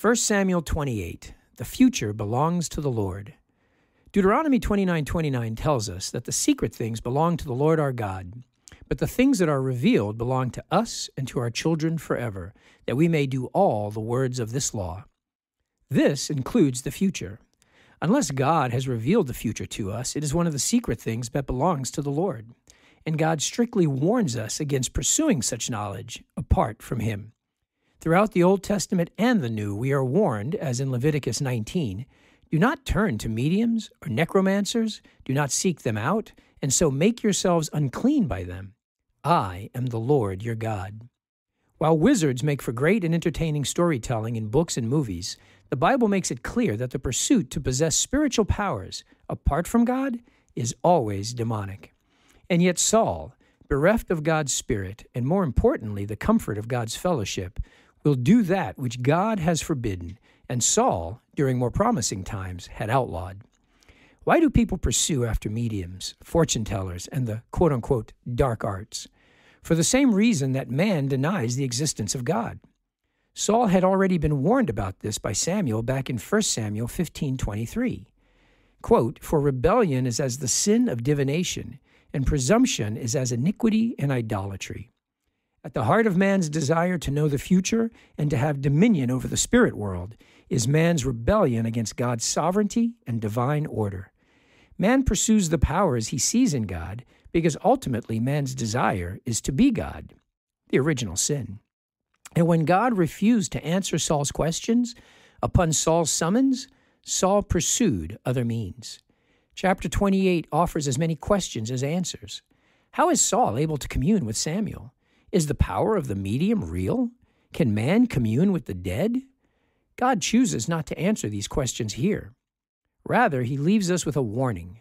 1 Samuel 28 The future belongs to the Lord. Deuteronomy 29:29 tells us that the secret things belong to the Lord our God, but the things that are revealed belong to us and to our children forever, that we may do all the words of this law. This includes the future. Unless God has revealed the future to us, it is one of the secret things that belongs to the Lord. And God strictly warns us against pursuing such knowledge apart from Him. Throughout the Old Testament and the New, we are warned, as in Leviticus 19, do not turn to mediums or necromancers, do not seek them out, and so make yourselves unclean by them. I am the Lord your God. While wizards make for great and entertaining storytelling in books and movies, the Bible makes it clear that the pursuit to possess spiritual powers apart from God is always demonic. And yet, Saul, bereft of God's Spirit, and more importantly, the comfort of God's fellowship, will do that which God has forbidden, and Saul, during more promising times, had outlawed. Why do people pursue after mediums, fortune tellers, and the quote unquote dark arts? For the same reason that man denies the existence of God. Saul had already been warned about this by Samuel back in 1 Samuel 15:23. Quote, "For rebellion is as the sin of divination, and presumption is as iniquity and idolatry." At the heart of man's desire to know the future and to have dominion over the spirit world is man's rebellion against God's sovereignty and divine order. Man pursues the powers he sees in God because ultimately man's desire is to be God, the original sin. And when God refused to answer Saul's questions, upon Saul's summons, Saul pursued other means. Chapter 28 offers as many questions as answers. How is Saul able to commune with Samuel? Is the power of the medium real? Can man commune with the dead? God chooses not to answer these questions here. Rather, he leaves us with a warning.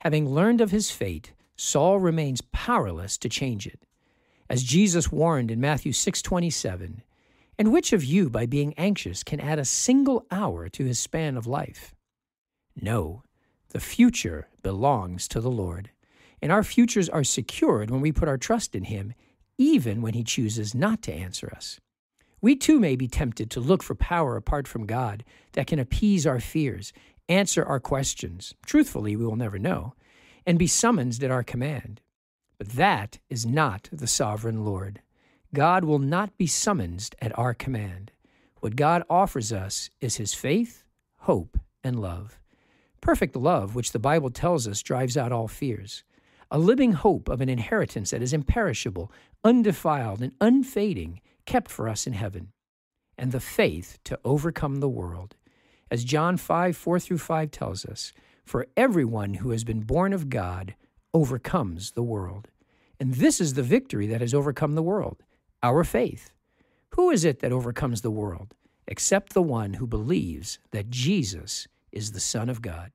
Having learned of his fate, Saul remains powerless to change it. As Jesus warned in Matthew 6:27, and which of you by being anxious can add a single hour to his span of life? No, the future belongs to the Lord, and our futures are secured when we put our trust in him even when he chooses not to answer us. We too may be tempted to look for power apart from God that can appease our fears, answer our questions. Truthfully, we will never know, and be summoned at our command. But that is not the sovereign Lord. God will not be summoned at our command. What God offers us is his faith, hope, and love. Perfect love, which the Bible tells us drives out all fears a living hope of an inheritance that is imperishable, undefiled, and unfading, kept for us in heaven, and the faith to overcome the world. As John 5 4 through 5 tells us, for everyone who has been born of God overcomes the world. And this is the victory that has overcome the world our faith. Who is it that overcomes the world except the one who believes that Jesus is the Son of God?